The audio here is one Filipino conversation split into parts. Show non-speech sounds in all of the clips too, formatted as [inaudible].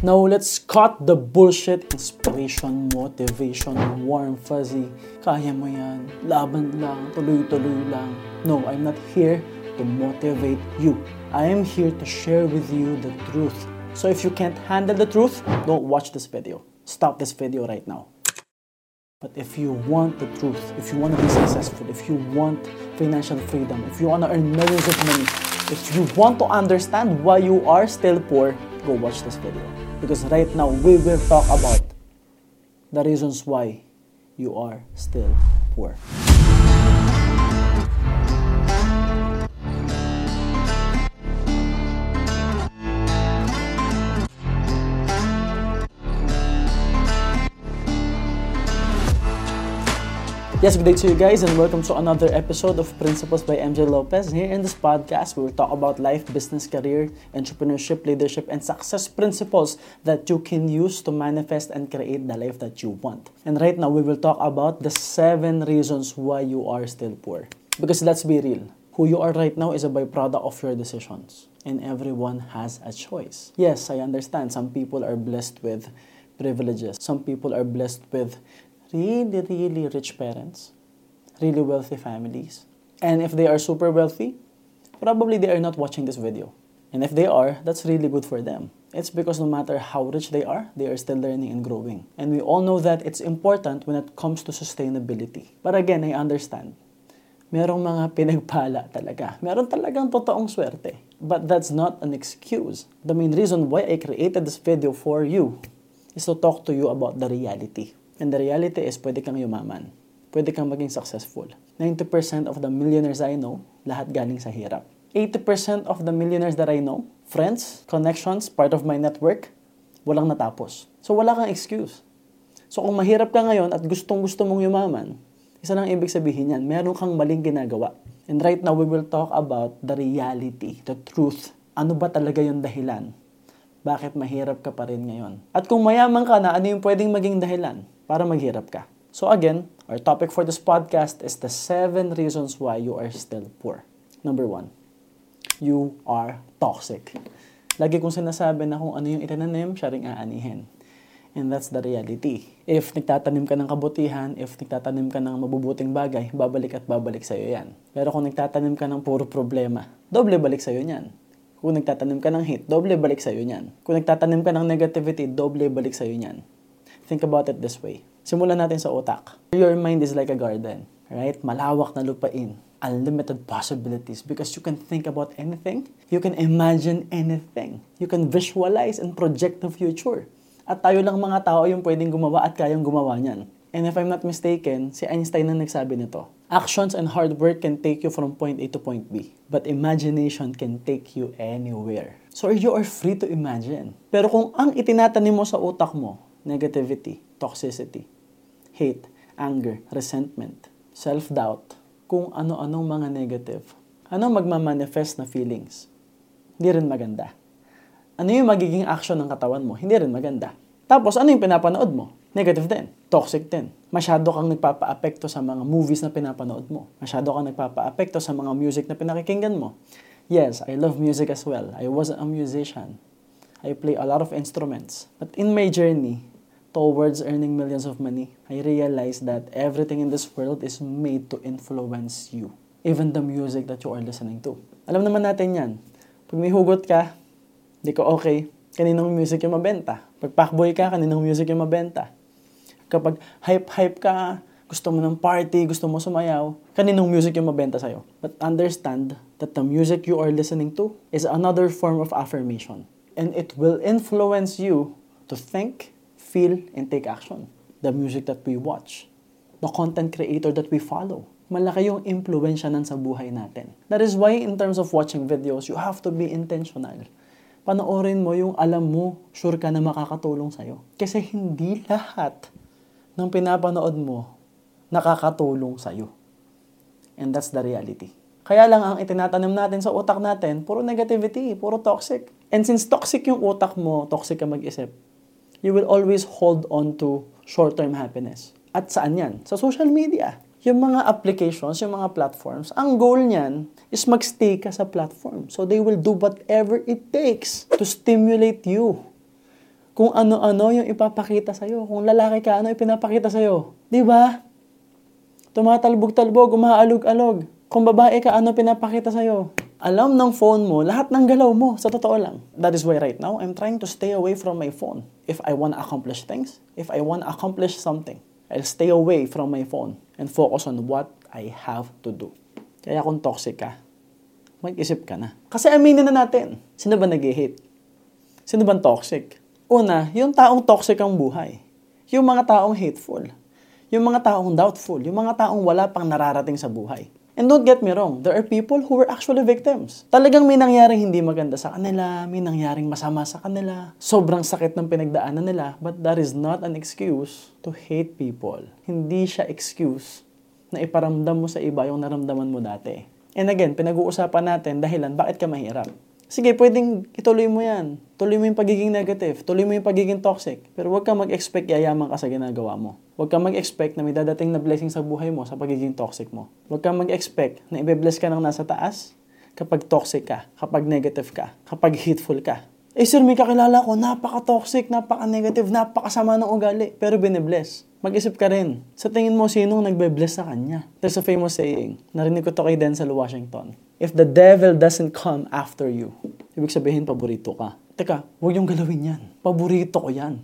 Now, let's cut the bullshit. Inspiration, motivation, warm, fuzzy. Kaya mo yan. Laban lang. Tuloy-tuloy lang. No, I'm not here to motivate you. I am here to share with you the truth. So if you can't handle the truth, don't watch this video. Stop this video right now. But if you want the truth, if you want to be successful, if you want financial freedom, if you want to earn millions of money, if you want to understand why you are still poor, go watch this video. Because right now, we will talk about the reasons why you are still poor. Yes, good day to you guys, and welcome to another episode of Principles by MJ Lopez. Here in this podcast, we will talk about life, business, career, entrepreneurship, leadership, and success principles that you can use to manifest and create the life that you want. And right now, we will talk about the seven reasons why you are still poor. Because let's be real, who you are right now is a byproduct of your decisions, and everyone has a choice. Yes, I understand some people are blessed with privileges, some people are blessed with really, really rich parents, really wealthy families. And if they are super wealthy, probably they are not watching this video. And if they are, that's really good for them. It's because no matter how rich they are, they are still learning and growing. And we all know that it's important when it comes to sustainability. But again, I understand. Merong mga pinagpala talaga. Meron talagang totoong swerte. But that's not an excuse. The main reason why I created this video for you is to talk to you about the reality. And the reality is, pwede kang yumaman. Pwede kang maging successful. 90% of the millionaires I know, lahat galing sa hirap. 80% of the millionaires that I know, friends, connections, part of my network, walang natapos. So wala kang excuse. So kung mahirap ka ngayon at gustong gusto mong yumaman, isa lang ibig sabihin yan, meron kang maling ginagawa. And right now, we will talk about the reality, the truth. Ano ba talaga yung dahilan? Bakit mahirap ka pa rin ngayon? At kung mayaman ka na, ano yung pwedeng maging dahilan? Para maghirap ka. So again, our topic for this podcast is the seven reasons why you are still poor. Number one, you are toxic. Lagi kong sinasabi na kung ano yung itananim, siya rin aanihin. And that's the reality. If nagtatanim ka ng kabutihan, if nagtatanim ka ng mabubuting bagay, babalik at babalik sa'yo yan. Pero kung nagtatanim ka ng puro problema, doble balik sa'yo yan. Kung nagtatanim ka ng hate, doble balik sa'yo yan. Kung nagtatanim ka ng negativity, doble balik sa'yo yan. Think about it this way. Simulan natin sa utak. Your mind is like a garden, right? Malawak na lupain. Unlimited possibilities because you can think about anything. You can imagine anything. You can visualize and project the future. At tayo lang mga tao yung pwedeng gumawa at kayang gumawa niyan. And if I'm not mistaken, si Einstein na nagsabi nito. Actions and hard work can take you from point A to point B, but imagination can take you anywhere. So you are free to imagine. Pero kung ang itinatanim mo sa utak mo negativity, toxicity, hate, anger, resentment, self-doubt, kung ano-anong mga negative. Ano magmamanifest na feelings? Hindi rin maganda. Ano yung magiging action ng katawan mo? Hindi rin maganda. Tapos, ano yung pinapanood mo? Negative din. Toxic din. Masyado kang nagpapa-apekto sa mga movies na pinapanood mo. Masyado kang nagpapa-apekto sa mga music na pinakikinggan mo. Yes, I love music as well. I was a musician. I play a lot of instruments. But in my journey, towards earning millions of money, I realized that everything in this world is made to influence you. Even the music that you are listening to. Alam naman natin yan. Pag may hugot ka, di ko okay, kaninong music yung mabenta. Pag pakboy ka, kaninong music yung mabenta. Kapag hype-hype ka, gusto mo ng party, gusto mo sumayaw, kaninong music yung mabenta sa'yo. But understand that the music you are listening to is another form of affirmation. And it will influence you to think, feel, and take action. The music that we watch, the content creator that we follow, malaki yung impluensya nan sa buhay natin. That is why in terms of watching videos, you have to be intentional. Panoorin mo yung alam mo, sure ka na makakatulong sa'yo. Kasi hindi lahat ng pinapanood mo nakakatulong sa'yo. And that's the reality. Kaya lang ang itinatanim natin sa utak natin, puro negativity, puro toxic. And since toxic yung utak mo, toxic ka mag-isip, you will always hold on to short-term happiness. At saan yan? Sa social media. Yung mga applications, yung mga platforms, ang goal niyan is magstay ka sa platform. So they will do whatever it takes to stimulate you. kung ano-ano yung ipapakita sa'yo. Kung lalaki ka, ano ipinapakita sa'yo. Di ba? Tumatalbog-talbog, umaalog-alog. Kung babae ka, ano pinapakita sa'yo? Alam ng phone mo, lahat ng galaw mo, sa totoo lang. That is why right now, I'm trying to stay away from my phone. If I want to accomplish things, if I want to accomplish something, I'll stay away from my phone and focus on what I have to do. Kaya kung toxic ka, mag-isip ka na. Kasi aminin na natin, sino ba nag-hate? Sino ba toxic? Una, yung taong toxic ang buhay. Yung mga taong hateful. Yung mga taong doubtful. Yung mga taong wala pang nararating sa buhay. And don't get me wrong, there are people who were actually victims. Talagang may nangyaring hindi maganda sa kanila, may nangyaring masama sa kanila, sobrang sakit ng pinagdaanan nila, but that is not an excuse to hate people. Hindi siya excuse na iparamdam mo sa iba yung naramdaman mo dati. And again, pinag-uusapan natin dahilan bakit ka mahirap. Sige, pwedeng ituloy mo yan. Tuloy mo yung pagiging negative. Tuloy mo yung pagiging toxic. Pero huwag kang mag-expect yayaman ka sa ginagawa mo. Huwag kang mag-expect na may dadating na blessing sa buhay mo sa pagiging toxic mo. Huwag kang mag-expect na ibe-bless ka ng nasa taas kapag toxic ka, kapag negative ka, kapag hateful ka. Eh sir, may kakilala ko, napaka-toxic, napaka-negative, napakasama ng ugali, pero binibless. Mag-isip ka rin, sa tingin mo sinong nagbe-bless sa kanya? There's a famous saying, narinig ko to kay Denzel Washington. If the devil doesn't come after you, ibig sabihin paborito ka. Teka, huwag yung galawin yan. Paborito ko yan.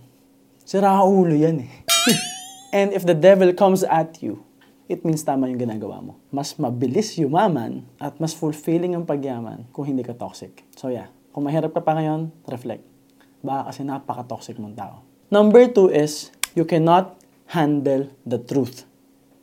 Sira ulo yan eh. [laughs] And if the devil comes at you, it means tama yung ginagawa mo. Mas mabilis yumaman at mas fulfilling ang pagyaman kung hindi ka toxic. So yeah, kung mahirap ka pa ngayon, reflect. Baka kasi napaka-toxic mong tao. Number two is, you cannot handle the truth.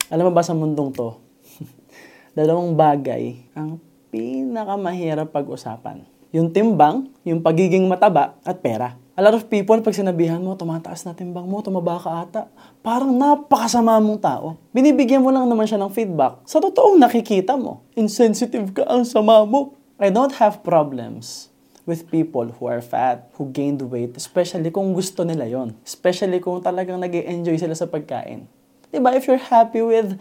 Alam mo ba sa mundong to, [laughs] dalawang bagay ang pinakamahirap pag-usapan. Yung timbang, yung pagiging mataba, at pera. A lot of people, pag sinabihan mo, tumataas na timbang mo, tumaba ka ata, parang napakasama mong tao. Binibigyan mo lang naman siya ng feedback sa totoong nakikita mo. Insensitive ka, ang sama mo. I don't have problems with people who are fat, who gained weight, especially kung gusto nila yon. Especially kung talagang nag enjoy sila sa pagkain. Diba? If you're happy with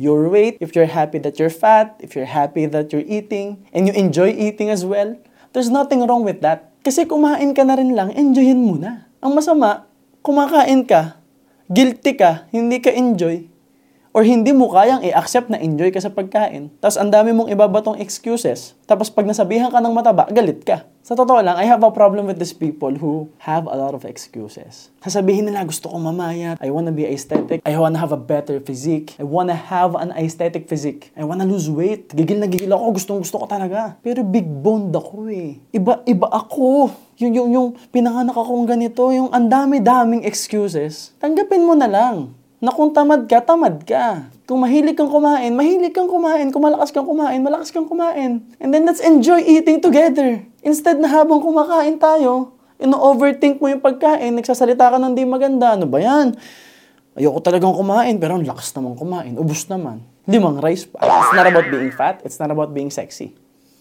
your weight, if you're happy that you're fat, if you're happy that you're eating, and you enjoy eating as well, there's nothing wrong with that. Kasi kumain ka na rin lang, enjoyin mo na. Ang masama, kumakain ka, guilty ka, hindi ka enjoy, or hindi mo kayang i-accept na enjoy ka sa pagkain, tapos ang dami mong ibabatong excuses, tapos pag nasabihan ka ng mataba, galit ka. Sa totoo lang, I have a problem with these people who have a lot of excuses. Sasabihin nila, gusto kong mamayat, I wanna be aesthetic, I wanna have a better physique, I wanna have an aesthetic physique, I wanna lose weight, gigil na gigil ako, gustong gusto ko talaga. Pero big boned ako eh. Iba, iba ako. Yung, yung, yung pinanganak akong ganito, yung ang dami-daming excuses, tanggapin mo na lang na kung tamad ka, tamad ka. Kung mahilig kang kumain, mahilig kang kumain. Kung malakas kang kumain, malakas kang kumain. And then let's enjoy eating together. Instead na habang kumakain tayo, ino-overthink mo yung pagkain, nagsasalita ka ng di maganda. Ano ba yan? Ayoko talagang kumain, pero ang lakas naman kumain. Ubus naman. Limang rice pa. It's not about being fat. It's not about being sexy.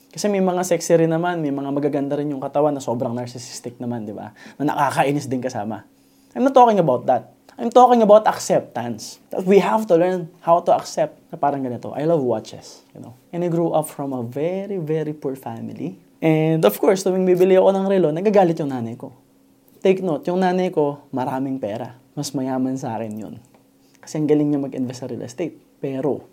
Kasi may mga sexy rin naman, may mga magaganda rin yung katawan na sobrang narcissistic naman, di ba? Na nakakainis din kasama. I'm not talking about that. I'm talking about acceptance. That we have to learn how to accept na parang ganito. I love watches, you know. And I grew up from a very, very poor family. And of course, tuwing bibili ako ng relo, nagagalit yung nanay ko. Take note, yung nanay ko, maraming pera. Mas mayaman sa akin yun. Kasi ang galing niya mag-invest sa real estate. Pero,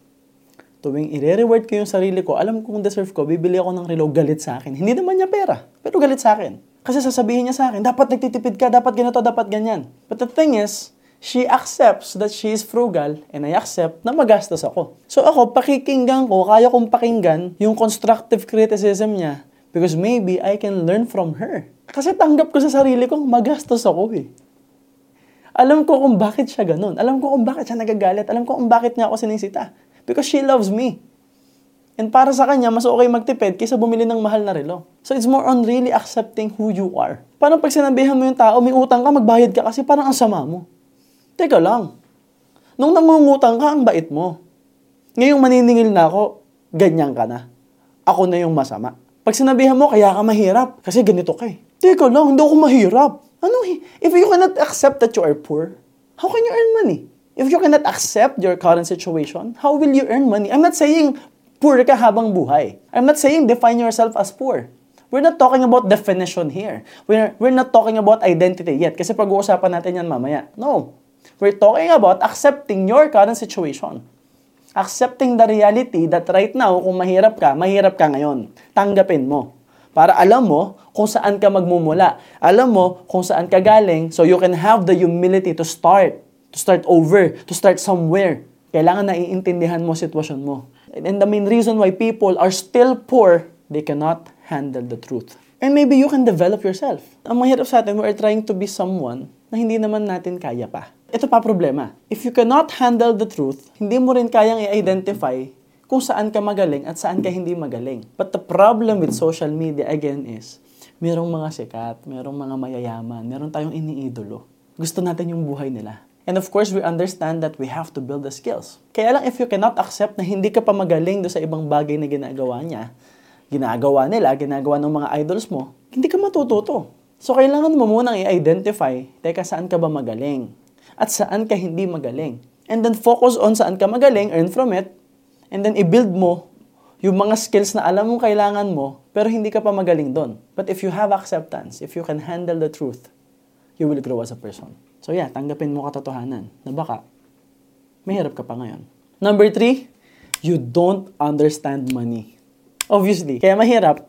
tuwing i-reward ko yung sarili ko, alam kong deserve ko, bibili ako ng relo, galit sa akin. Hindi naman niya pera, pero galit sa akin. Kasi sasabihin niya sa akin, dapat nagtitipid ka, dapat ganito, dapat ganyan. But the thing is, she accepts that she is frugal and I accept na magastos ako. So ako, pakikinggan ko, kaya kong pakinggan yung constructive criticism niya because maybe I can learn from her. Kasi tanggap ko sa sarili ko, magastos ako eh. Alam ko kung bakit siya ganun. Alam ko kung bakit siya nagagalit. Alam ko kung bakit niya ako sinisita. Because she loves me. And para sa kanya, mas okay magtipid kaysa bumili ng mahal na relo. So it's more on really accepting who you are. Parang pag sinabihan mo yung tao, may utang ka, magbayad ka kasi parang ang sama mo. Teka lang. Nung nangungutang ka, ang bait mo. Ngayong maniningil na ako, ganyan ka na. Ako na yung masama. Pag sinabihan mo, kaya ka mahirap. Kasi ganito ka eh. Teka lang, hindi ako mahirap. Ano, if you cannot accept that you are poor, how can you earn money? If you cannot accept your current situation, how will you earn money? I'm not saying poor ka habang buhay. I'm not saying define yourself as poor. We're not talking about definition here. We're, we're not talking about identity yet. Kasi pag-uusapan natin yan mamaya. No. We're talking about accepting your current situation. Accepting the reality that right now, kung mahirap ka, mahirap ka ngayon. Tanggapin mo. Para alam mo kung saan ka magmumula. Alam mo kung saan ka galing so you can have the humility to start. To start over. To start somewhere. Kailangan na iintindihan mo sitwasyon mo. And the main reason why people are still poor, they cannot handle the truth. And maybe you can develop yourself. Ang mahirap sa atin, we're trying to be someone na hindi naman natin kaya pa. Ito pa problema. If you cannot handle the truth, hindi mo rin kayang i-identify kung saan ka magaling at saan ka hindi magaling. But the problem with social media, again, is merong mga sikat, merong mga mayayaman, meron tayong iniidolo. Gusto natin yung buhay nila. And of course, we understand that we have to build the skills. Kaya lang, if you cannot accept na hindi ka pa magaling do sa ibang bagay na ginagawa niya, ginagawa nila, ginagawa ng mga idols mo, hindi ka matututo. So, kailangan mo munang i-identify, teka, saan ka ba magaling? At saan ka hindi magaling? And then focus on saan ka magaling, earn from it, and then i-build mo yung mga skills na alam mong kailangan mo, pero hindi ka pa magaling doon. But if you have acceptance, if you can handle the truth, you will grow as a person. So yeah, tanggapin mo katotohanan na baka mahirap ka pa ngayon. Number three, you don't understand money. Obviously, kaya mahirap,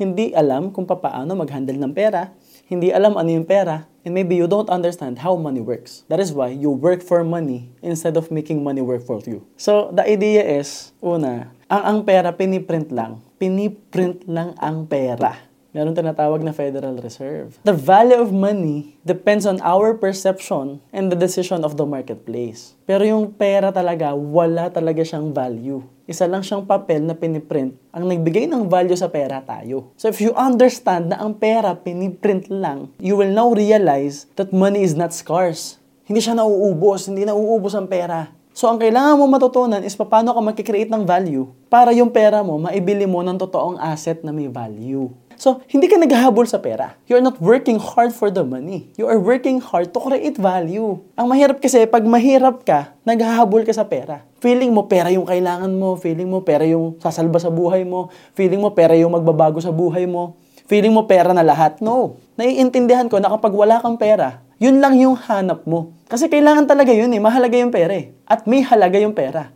hindi alam kung paano mag-handle ng pera, hindi alam ano yung pera, and maybe you don't understand how money works. That is why you work for money instead of making money work for you. So, the idea is, una, ang ang pera piniprint lang. Piniprint lang ang pera meron tinatawag na Federal Reserve. The value of money depends on our perception and the decision of the marketplace. Pero yung pera talaga, wala talaga siyang value. Isa lang siyang papel na piniprint. Ang nagbigay ng value sa pera tayo. So if you understand na ang pera piniprint lang, you will now realize that money is not scarce. Hindi siya nauubos, hindi nauubos ang pera. So, ang kailangan mo matutunan is paano ka makikreate ng value para yung pera mo, maibili mo ng totoong asset na may value. So, hindi ka naghahabol sa pera. You are not working hard for the money. You are working hard to create value. Ang mahirap kasi, pag mahirap ka, naghahabol ka sa pera. Feeling mo pera yung kailangan mo, feeling mo pera yung sasalba sa buhay mo, feeling mo pera yung magbabago sa buhay mo, feeling mo pera na lahat. No. Naiintindihan ko na kapag wala kang pera, yun lang yung hanap mo. Kasi kailangan talaga yun eh, mahalaga yung pera eh. At may halaga yung pera.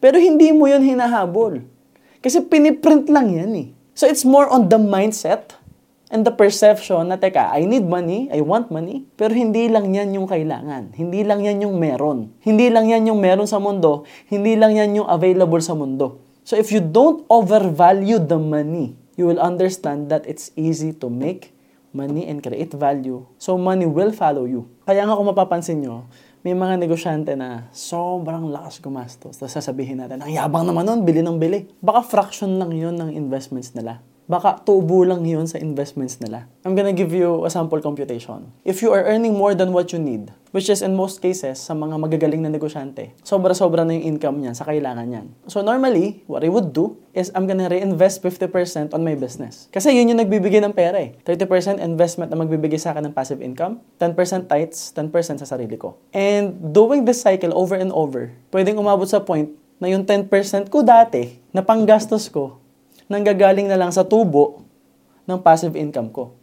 Pero hindi mo yun hinahabol. Kasi piniprint lang yan eh. So it's more on the mindset and the perception na, teka, I need money, I want money, pero hindi lang yan yung kailangan. Hindi lang yan yung meron. Hindi lang yan yung meron sa mundo. Hindi lang yan yung available sa mundo. So if you don't overvalue the money, you will understand that it's easy to make money and create value. So money will follow you. Kaya nga kung mapapansin nyo, may mga negosyante na sobrang lakas gumastos. Tapos sasabihin natin, ang yabang naman nun, bili ng bili. Baka fraction lang yun ng investments nila. Baka tubo lang yun sa investments nila. I'm gonna give you a sample computation. If you are earning more than what you need, which is in most cases sa mga magagaling na negosyante, sobra-sobra na yung income niya sa kailangan niyan. So normally, what I would do is I'm gonna reinvest 50% on my business. Kasi yun yung nagbibigay ng pera eh. 30% investment na magbibigay sa akin ng passive income, 10% tithes, 10% sa sarili ko. And doing this cycle over and over, pwedeng umabot sa point na yung 10% ko dati na panggastos ko nanggagaling na lang sa tubo ng passive income ko.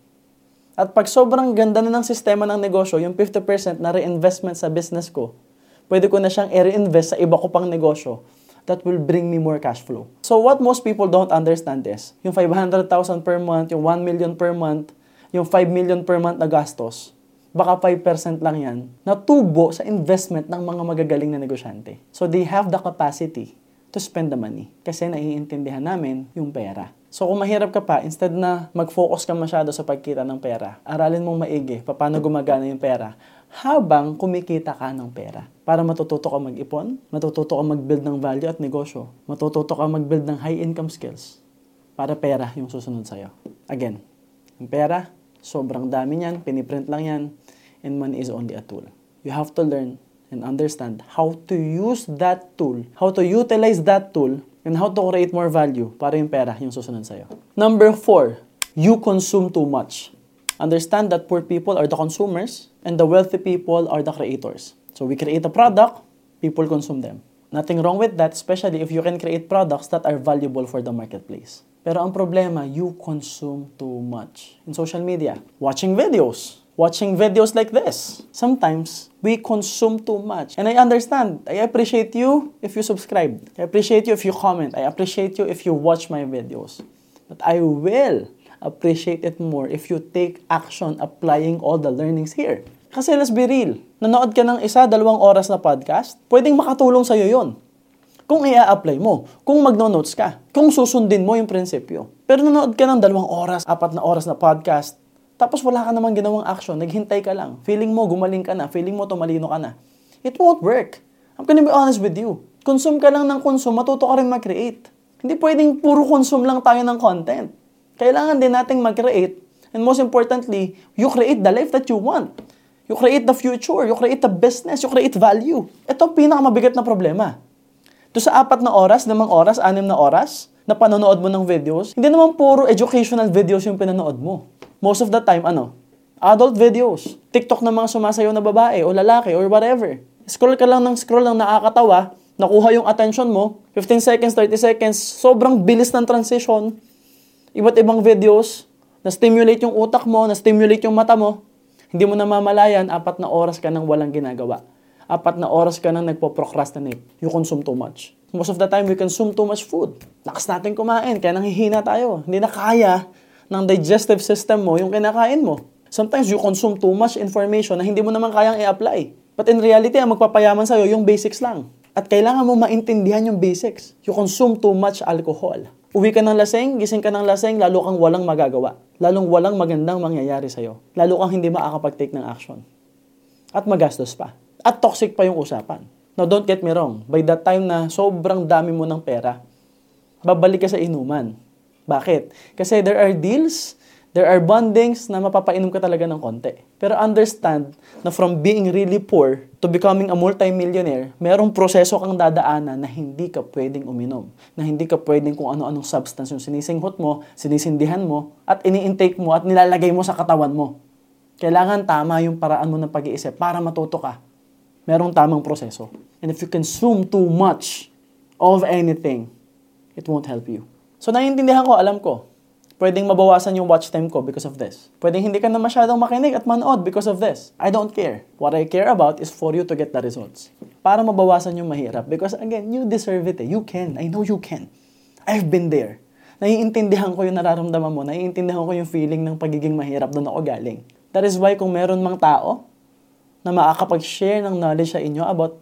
At pag sobrang ganda na ng sistema ng negosyo, yung 50% na reinvestment sa business ko, pwede ko na siyang i-reinvest sa iba ko pang negosyo that will bring me more cash flow. So what most people don't understand is, yung 500,000 per month, yung 1 million per month, yung 5 million per month na gastos, baka 5% lang yan, na tubo sa investment ng mga magagaling na negosyante. So they have the capacity to spend the money. Kasi naiintindihan namin yung pera. So kung mahirap ka pa, instead na mag-focus ka masyado sa pagkita ng pera, aralin mong maigi paano gumagana yung pera habang kumikita ka ng pera. Para matututo ka mag-ipon, matututo ka mag-build ng value at negosyo, matututo ka mag-build ng high income skills para pera yung susunod sa'yo. Again, yung pera, sobrang dami niyan, piniprint lang yan, and money is only a tool. You have to learn and understand how to use that tool, how to utilize that tool, and how to create more value para yung pera yung susunod sa'yo. Number four, you consume too much. Understand that poor people are the consumers and the wealthy people are the creators. So we create a product, people consume them. Nothing wrong with that, especially if you can create products that are valuable for the marketplace. Pero ang problema, you consume too much in social media. Watching videos. Watching videos like this. Sometimes, we consume too much. And I understand. I appreciate you if you subscribe. I appreciate you if you comment. I appreciate you if you watch my videos. But I will appreciate it more if you take action applying all the learnings here. Kasi let's be real, nanood ka ng isa, dalawang oras na podcast, pwedeng makatulong sa'yo yon kung i-apply mo, kung magno-notes ka, kung susundin mo yung prinsipyo. Pero nanood ka ng dalawang oras, apat na oras na podcast, tapos wala ka namang ginawang action, naghintay ka lang, feeling mo gumaling ka na, feeling mo tumalino ka na. It won't work. I'm gonna be honest with you. Consume ka lang ng consume, matuto ka rin mag-create. Hindi pwedeng puro consume lang tayo ng content. Kailangan din nating mag-create. And most importantly, you create the life that you want. You create the future, you create the business, you create value. Ito ang pinakamabigat na problema. Do sa apat na oras, limang oras, anim na oras na panonood mo ng videos, hindi naman puro educational videos yung pinanood mo. Most of the time, ano? Adult videos. TikTok na mga sumasayaw na babae o lalaki or whatever. Scroll ka lang ng scroll ng nakakatawa, nakuha yung attention mo, 15 seconds, 30 seconds, sobrang bilis ng transition, iba't ibang videos, na-stimulate yung utak mo, na-stimulate yung mata mo, hindi mo namamalayan, apat na oras ka nang walang ginagawa apat na oras ka nang nagpo-procrastinate. You consume too much. Most of the time, we consume too much food. Lakas natin kumain, kaya nanghihina tayo. Hindi na kaya ng digestive system mo yung kinakain mo. Sometimes you consume too much information na hindi mo naman kayang i-apply. But in reality, ang magpapayaman sa'yo, yung basics lang. At kailangan mo maintindihan yung basics. You consume too much alcohol. Uwi ka ng laseng, gising ka ng laseng, lalo kang walang magagawa. Lalong walang magandang mangyayari sa'yo. Lalo kang hindi makakapag-take ng action. At magastos pa. At toxic pa yung usapan. Now, don't get me wrong. By that time na sobrang dami mo ng pera, babalik ka sa inuman. Bakit? Kasi there are deals, there are bondings na mapapainom ka talaga ng konti. Pero understand na from being really poor to becoming a multimillionaire, merong proseso kang dadaanan na hindi ka pwedeng uminom. Na hindi ka pwedeng kung ano-anong substance yung sinisinghot mo, sinisindihan mo, at ini-intake mo at nilalagay mo sa katawan mo. Kailangan tama yung paraan mo ng pag-iisip para matuto ka merong tamang proseso. And if you consume too much of anything, it won't help you. So naiintindihan ko, alam ko, pwedeng mabawasan yung watch time ko because of this. Pwedeng hindi ka na masyadong makinig at manood because of this. I don't care. What I care about is for you to get the results. Para mabawasan yung mahirap. Because again, you deserve it eh. You can. I know you can. I've been there. Naiintindihan ko yung nararamdaman mo. Naiintindihan ko yung feeling ng pagiging mahirap doon ako galing. That is why kung meron mang tao na makakapag-share ng knowledge sa inyo about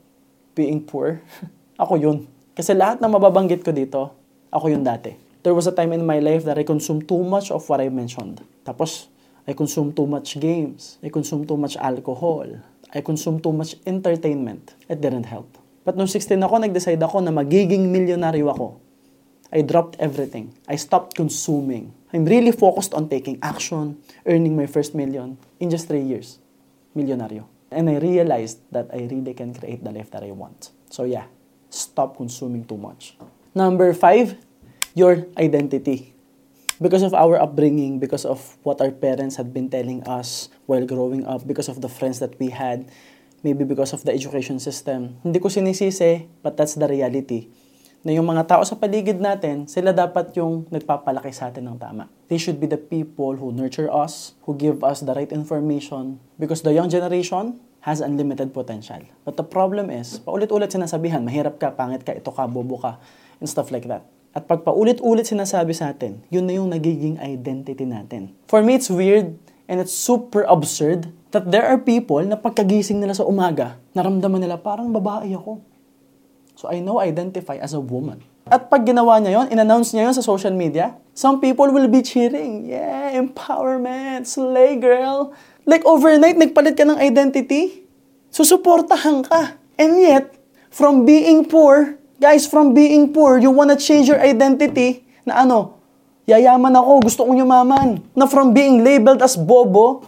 being poor, [laughs] ako yun. Kasi lahat ng mababanggit ko dito, ako yun dati. There was a time in my life that I consumed too much of what I mentioned. Tapos, I consumed too much games. I consumed too much alcohol. I consumed too much entertainment. It didn't help. But nung 16 ako, nag-decide ako na magiging milyonaryo ako. I dropped everything. I stopped consuming. I'm really focused on taking action, earning my first million in just 3 years. Milyonaryo. And I realized that I really can create the life that I want. So yeah, stop consuming too much. Number five, your identity. Because of our upbringing, because of what our parents had been telling us while growing up, because of the friends that we had, maybe because of the education system. Hindi ko sinisisi, but that's the reality na yung mga tao sa paligid natin, sila dapat yung nagpapalaki sa atin ng tama. They should be the people who nurture us, who give us the right information, because the young generation has unlimited potential. But the problem is, paulit-ulit sinasabihan, mahirap ka, pangit ka, ito ka, bobo ka, and stuff like that. At pag paulit-ulit sinasabi sa atin, yun na yung nagiging identity natin. For me, it's weird and it's super absurd that there are people na pagkagising nila sa umaga, naramdaman nila parang babae ako So I now identify as a woman. At pag ginawa niya yon, in-announce niya yon sa social media, some people will be cheering. Yeah, empowerment, slay girl. Like overnight, nagpalit ka ng identity. Susuportahan ka. And yet, from being poor, guys, from being poor, you wanna change your identity na ano, yayaman ako, gusto kong yumaman. Na from being labeled as bobo,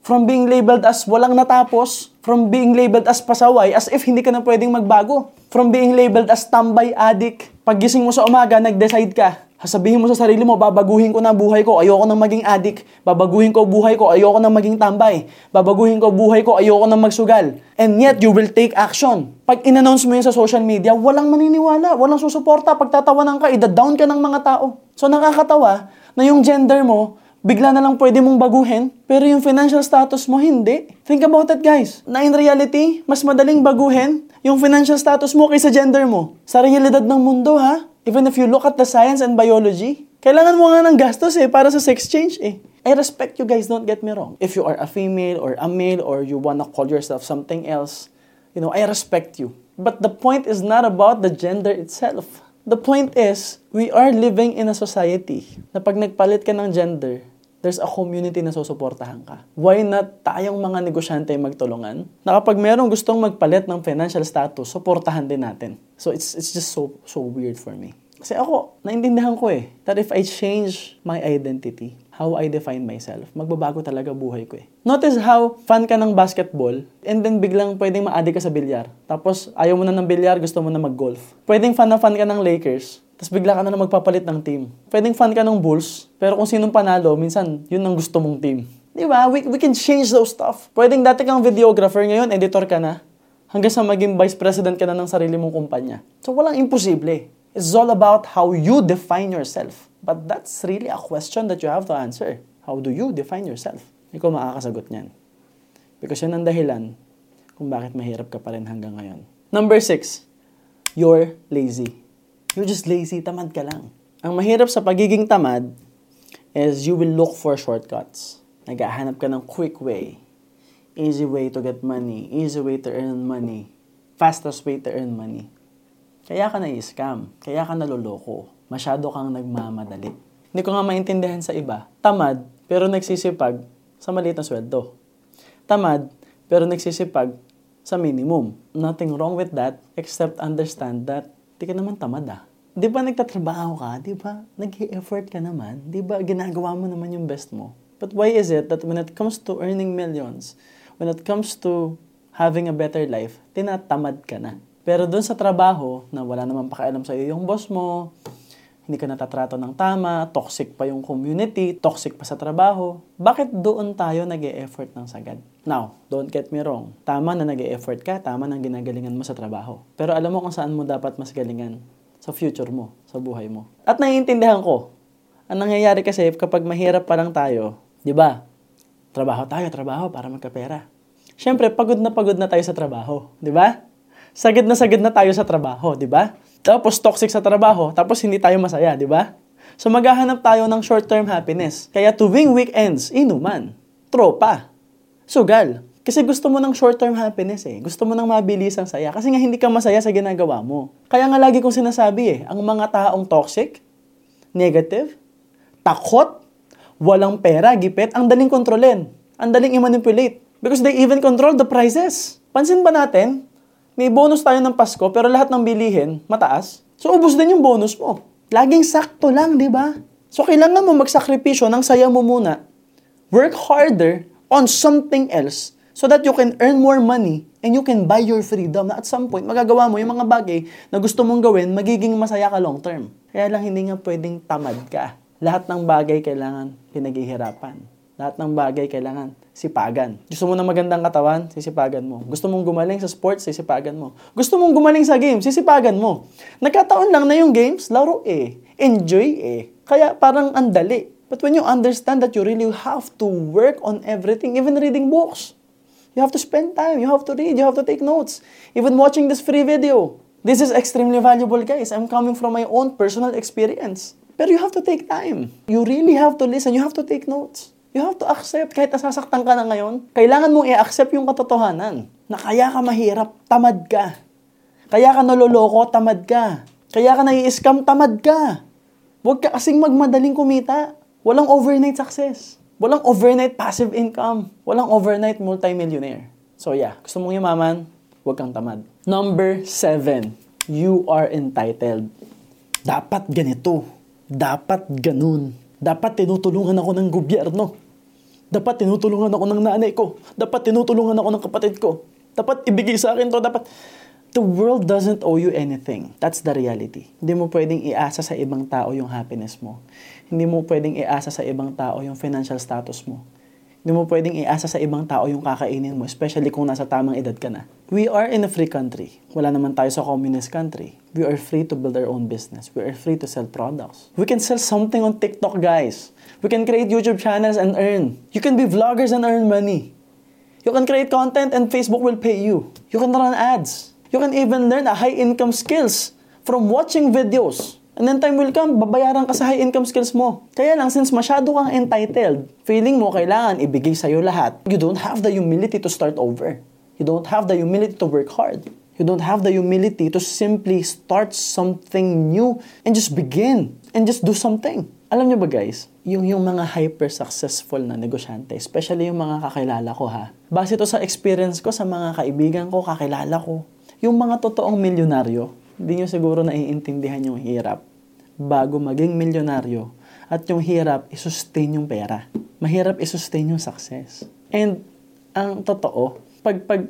from being labeled as walang natapos, from being labeled as pasaway, as if hindi ka na pwedeng magbago, from being labeled as tambay addict, Paggising mo sa umaga, nag-decide ka. Sasabihin mo sa sarili mo, babaguhin ko na buhay ko, ayoko nang maging addict. Babaguhin ko buhay ko, ayoko nang maging tambay. Babaguhin ko buhay ko, ayoko nang magsugal. And yet, you will take action. Pag in-announce mo yun sa social media, walang maniniwala, walang susuporta. Pagtatawanan ka, ida-down ka ng mga tao. So nakakatawa na yung gender mo, bigla na lang pwede mong baguhin, pero yung financial status mo, hindi. Think about it, guys. Na in reality, mas madaling baguhin yung financial status mo kaysa gender mo. Sa realidad ng mundo, ha? Even if you look at the science and biology, kailangan mo nga ng gastos eh, para sa sex change eh. I respect you guys, don't get me wrong. If you are a female or a male or you wanna call yourself something else, you know, I respect you. But the point is not about the gender itself. The point is, we are living in a society na pag nagpalit ka ng gender, there's a community na susuportahan ka. Why not tayong mga negosyante magtulungan? Na kapag merong gustong magpalit ng financial status, suportahan din natin. So it's it's just so so weird for me. Kasi ako, naintindihan ko eh, that if I change my identity, how I define myself, magbabago talaga buhay ko eh. Notice how fan ka ng basketball, and then biglang pwedeng ma-addict ka sa bilyar. Tapos ayaw mo na ng bilyar, gusto mo na mag-golf. Pwedeng fan na fan ka ng Lakers, tapos bigla ka na, na magpapalit ng team. Pwedeng fan ka ng Bulls, pero kung sinong panalo, minsan, yun ang gusto mong team. Di ba? We, we can change those stuff. Pwedeng dati kang videographer, ngayon editor ka na. Hanggang sa maging vice president ka na ng sarili mong kumpanya. So walang imposible. It's all about how you define yourself. But that's really a question that you have to answer. How do you define yourself? Ikaw makakasagot niyan. Because yun ang dahilan kung bakit mahirap ka pa rin hanggang ngayon. Number six, you're lazy. You're just lazy, tamad ka lang. Ang mahirap sa pagiging tamad is you will look for shortcuts. Naghahanap ka ng quick way. Easy way to get money. Easy way to earn money. Fastest way to earn money. Kaya ka na-scam. Kaya ka naloloko. Masyado kang nagmamadali. Hindi ko nga maintindihan sa iba. Tamad, pero nagsisipag sa maliit na sweldo. Tamad, pero nagsisipag sa minimum. Nothing wrong with that except understand that di ka naman tamad ah. Di ba nagtatrabaho ka? Di ba nag-effort ka naman? Di ba ginagawa mo naman yung best mo? But why is it that when it comes to earning millions, when it comes to having a better life, tinatamad ka na? Pero doon sa trabaho, na wala naman pakialam sa iyo yung boss mo, hindi ka natatrato ng tama, toxic pa yung community, toxic pa sa trabaho, bakit doon tayo nag effort ng sagad? Now, don't get me wrong. Tama na nag effort ka, tama na ginagalingan mo sa trabaho. Pero alam mo kung saan mo dapat mas galingan? Sa future mo, sa buhay mo. At naiintindihan ko, ang nangyayari kasi kapag mahirap pa lang tayo, di ba? Trabaho tayo, trabaho para magkapera. Siyempre, pagod na pagod na tayo sa trabaho, di ba? Sagad na sagad na tayo sa trabaho, di ba? Tapos toxic sa trabaho, tapos hindi tayo masaya, di ba? So maghahanap tayo ng short-term happiness. Kaya tuwing weekends, inuman, tropa, sugal. Kasi gusto mo ng short-term happiness eh. Gusto mo ng mabilis ang saya. Kasi nga hindi ka masaya sa ginagawa mo. Kaya nga lagi kong sinasabi eh, ang mga taong toxic, negative, takot, walang pera, gipit, ang daling kontrolin. Ang daling i-manipulate. Because they even control the prices. Pansin ba natin, may bonus tayo ng Pasko, pero lahat ng bilihin, mataas. So, ubus din yung bonus mo. Laging sakto lang, di ba? So, kailangan mo magsakripisyo ng saya mo muna. Work harder on something else so that you can earn more money and you can buy your freedom na at some point, magagawa mo yung mga bagay na gusto mong gawin, magiging masaya ka long term. Kaya lang hindi nga pwedeng tamad ka. Lahat ng bagay kailangan pinaghihirapan. Lahat ng bagay kailangan sipagan. Gusto mo ng magandang katawan, sisipagan mo. Gusto mong gumaling sa sports, sisipagan mo. Gusto mong gumaling sa games, sisipagan mo. Nagkataon lang na yung games, laro eh. Enjoy eh. Kaya parang andali. But when you understand that you really have to work on everything, even reading books, you have to spend time, you have to read, you have to take notes. Even watching this free video. This is extremely valuable, guys. I'm coming from my own personal experience. Pero you have to take time. You really have to listen. You have to take notes. You have to accept, kahit nasasaktan ka na ngayon, kailangan mong i-accept yung katotohanan na kaya ka mahirap, tamad ka. Kaya ka naloloko, tamad ka. Kaya ka nai-scam, tamad ka. Huwag ka kasing magmadaling kumita. Walang overnight success. Walang overnight passive income. Walang overnight multimillionaire. So yeah, gusto mong yumaman, huwag kang tamad. Number seven, you are entitled. Dapat ganito. Dapat ganun. Dapat tinutulungan ako ng gobyerno. Dapat tinutulungan ako ng nanay ko. Dapat tinutulungan ako ng kapatid ko. Dapat ibigay sa akin to. Dapat, The world doesn't owe you anything. That's the reality. Hindi mo pwedeng iasa sa ibang tao yung happiness mo. Hindi mo pwedeng iasa sa ibang tao yung financial status mo. Hindi mo pwedeng iasa sa ibang tao yung kakainin mo, especially kung nasa tamang edad ka na. We are in a free country. Wala naman tayo sa communist country. We are free to build our own business. We are free to sell products. We can sell something on TikTok, guys. We can create YouTube channels and earn. You can be vloggers and earn money. You can create content and Facebook will pay you. You can run ads. You can even learn a high income skills from watching videos. And then time will come, babayaran ka sa high income skills mo. Kaya lang, since masyado kang entitled, feeling mo kailangan ibigay sa'yo lahat, you don't have the humility to start over. You don't have the humility to work hard. You don't have the humility to simply start something new and just begin and just do something. Alam niyo ba guys, yung, yung mga hyper-successful na negosyante, especially yung mga kakilala ko ha, base to sa experience ko sa mga kaibigan ko, kakilala ko, yung mga totoong milyonaryo, hindi nyo siguro naiintindihan yung hirap bago maging milyonaryo at yung hirap isustain yung pera. Mahirap isustain yung success. And ang totoo, pag, pag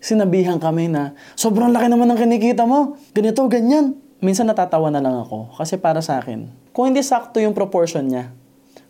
sinabihan kami na sobrang laki naman ng kinikita mo, ganito, ganyan, minsan natatawa na lang ako kasi para sa akin, kung hindi sakto yung proportion niya,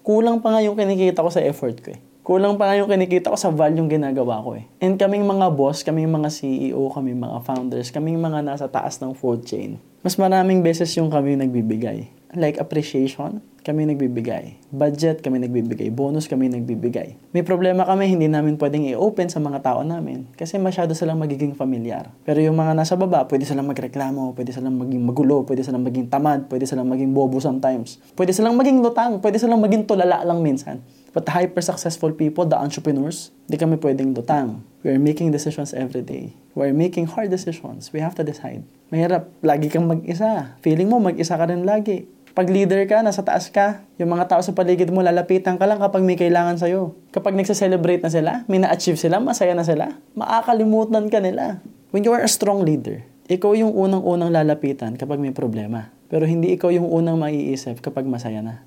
kulang pa nga yung kinikita ko sa effort ko eh. Kulang pa nga yung kinikita ko sa value yung ginagawa ko eh. And kaming mga boss, kaming mga CEO, kaming mga founders, kaming mga nasa taas ng food chain, mas maraming beses yung kami nagbibigay. Like appreciation, kami nagbibigay. Budget, kami nagbibigay. Bonus, kami nagbibigay. May problema kami, hindi namin pwedeng i-open sa mga tao namin kasi masyado silang magiging familiar. Pero yung mga nasa baba, pwede silang magreklamo, pwede silang maging magulo, pwede silang maging tamad, pwede silang maging bobo sometimes. Pwede silang maging lutang, pwede silang maging tulala lang minsan. But hyper-successful people, the entrepreneurs, di kami pwedeng lutang. We are making decisions every day. We are making hard decisions. We have to decide. Mahirap, lagi kang mag-isa. Feeling mo, mag-isa ka rin lagi. Pag leader ka, nasa taas ka, yung mga tao sa paligid mo, lalapitan ka lang kapag may kailangan sa'yo. Kapag nagsa-celebrate na sila, may na-achieve sila, masaya na sila, makakalimutan ka nila. When you are a strong leader, ikaw yung unang-unang lalapitan kapag may problema. Pero hindi ikaw yung unang maiisip kapag masaya na.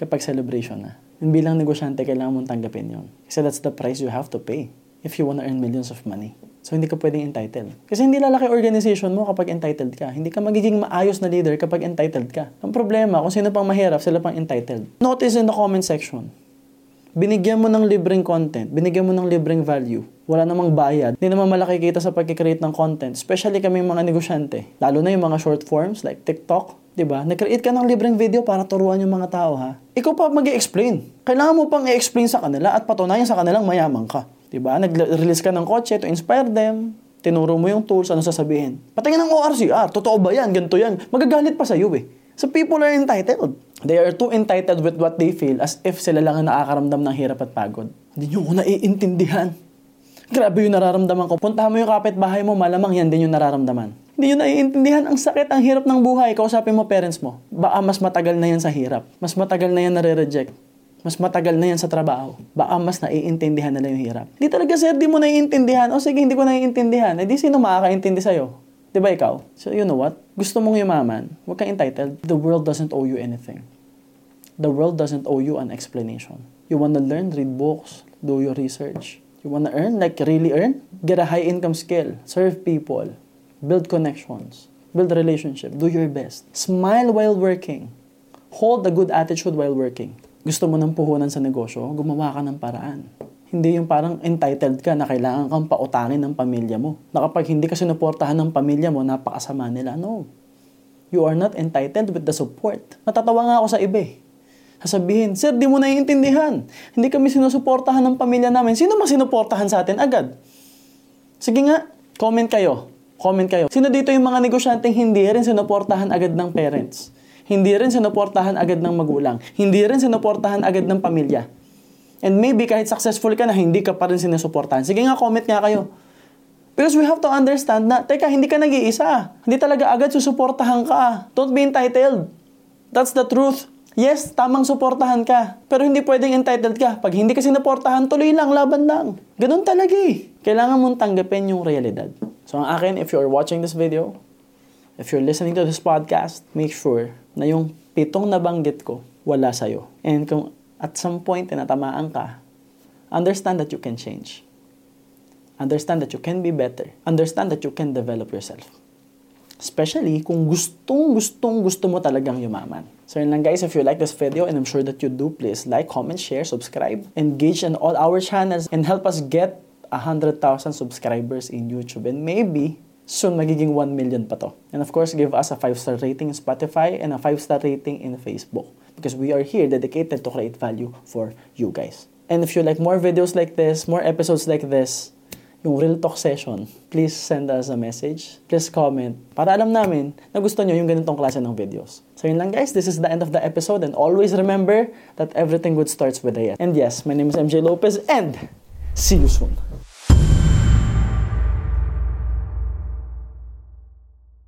Kapag celebration na. And bilang negosyante, kailangan mong tanggapin yon. Kasi that's the price you have to pay if you wanna earn millions of money. So, hindi ka pwedeng entitled. Kasi hindi lalaki organization mo kapag entitled ka. Hindi ka magiging maayos na leader kapag entitled ka. Ang problema, kung sino pang mahirap, sila pang entitled. Notice in the comment section, binigyan mo ng libreng content, binigyan mo ng libreng value, wala namang bayad, hindi naman malaki kita sa pagkikreate ng content, especially kami mga negosyante, lalo na yung mga short forms like TikTok, 'di ba? Nag-create ka ng libreng video para turuan yung mga tao ha. Ikaw pa mag-explain. Kailangan mo pang i-explain sa kanila at patunayan sa kanilang mayaman ka. 'Di ba? Nag-release ka ng kotse to inspire them. Tinuro mo yung tools, ano sasabihin? Patingin ng ORCR, totoo ba yan? Ganito yan. Magagalit pa sa iyo eh. So people are entitled. They are too entitled with what they feel as if sila lang ang nakakaramdam ng hirap at pagod. Hindi nyo ko naiintindihan. Grabe yung nararamdaman ko. Puntahan mo yung kapitbahay mo, malamang yan din yung nararamdaman. Hindi nyo naiintindihan ang sakit, ang hirap ng buhay. Kausapin mo parents mo. Baka mas matagal na yan sa hirap. Mas matagal na yan nare-reject. Mas matagal na yan sa trabaho. Baka mas naiintindihan nila yung hirap. Hindi talaga, sir, di mo naiintindihan. O sige, hindi ko naiintindihan. Eh di sino makakaintindi sa'yo? Di ba ikaw? So you know what? Gusto mong yumaman, huwag kang entitled. The world doesn't owe you anything. The world doesn't owe you an explanation. You wanna learn, read books, do your research. You wanna earn, like really earn? Get a high income skill. Serve people. Build connections. Build relationship. Do your best. Smile while working. Hold a good attitude while working. Gusto mo ng puhunan sa negosyo, gumawa ka ng paraan. Hindi yung parang entitled ka na kailangan kang pautangin ng pamilya mo. Na kapag hindi ka sinuportahan ng pamilya mo, napakasama nila. No. You are not entitled with the support. Natatawa nga ako sa iba eh. Sasabihin, Sir, di mo naiintindihan. Hindi kami sinusuportahan ng pamilya namin. Sino mas sinuportahan sa atin agad? Sige nga, comment kayo. Comment kayo. Sino dito yung mga negosyanteng hindi rin sinuportahan agad ng parents? Hindi rin sinuportahan agad ng magulang. Hindi rin sinuportahan agad ng pamilya. And maybe kahit successful ka na, hindi ka pa rin sinusuportahan. Sige nga, comment nga kayo. Because we have to understand na, teka, hindi ka nag-iisa. Hindi talaga agad susuportahan ka. Don't be entitled. That's the truth. Yes, tamang suportahan ka. Pero hindi pwedeng entitled ka. Pag hindi ka sinuportahan, tuloy lang, laban lang. Ganun talaga eh. Kailangan mong tanggapin yung realidad. So ang akin, if you are watching this video, if you're listening to this podcast, make sure na yung pitong nabanggit ko, wala sa'yo. And kung at some point tinatamaan ka, understand that you can change. Understand that you can be better. Understand that you can develop yourself. Especially kung gustong gustong gusto mo talagang yumaman. So yun lang guys, if you like this video and I'm sure that you do, please like, comment, share, subscribe, engage in all our channels and help us get 100,000 subscribers in YouTube and maybe soon magiging 1 million pa to. And of course, give us a 5-star rating in Spotify and a 5-star rating in Facebook because we are here dedicated to create value for you guys. And if you like more videos like this, more episodes like this, yung Real Talk session, please send us a message. Please comment para alam namin na gusto nyo yung ganitong klase ng videos. So yun lang guys, this is the end of the episode and always remember that everything good starts with a yes. And yes, my name is MJ Lopez and see you soon.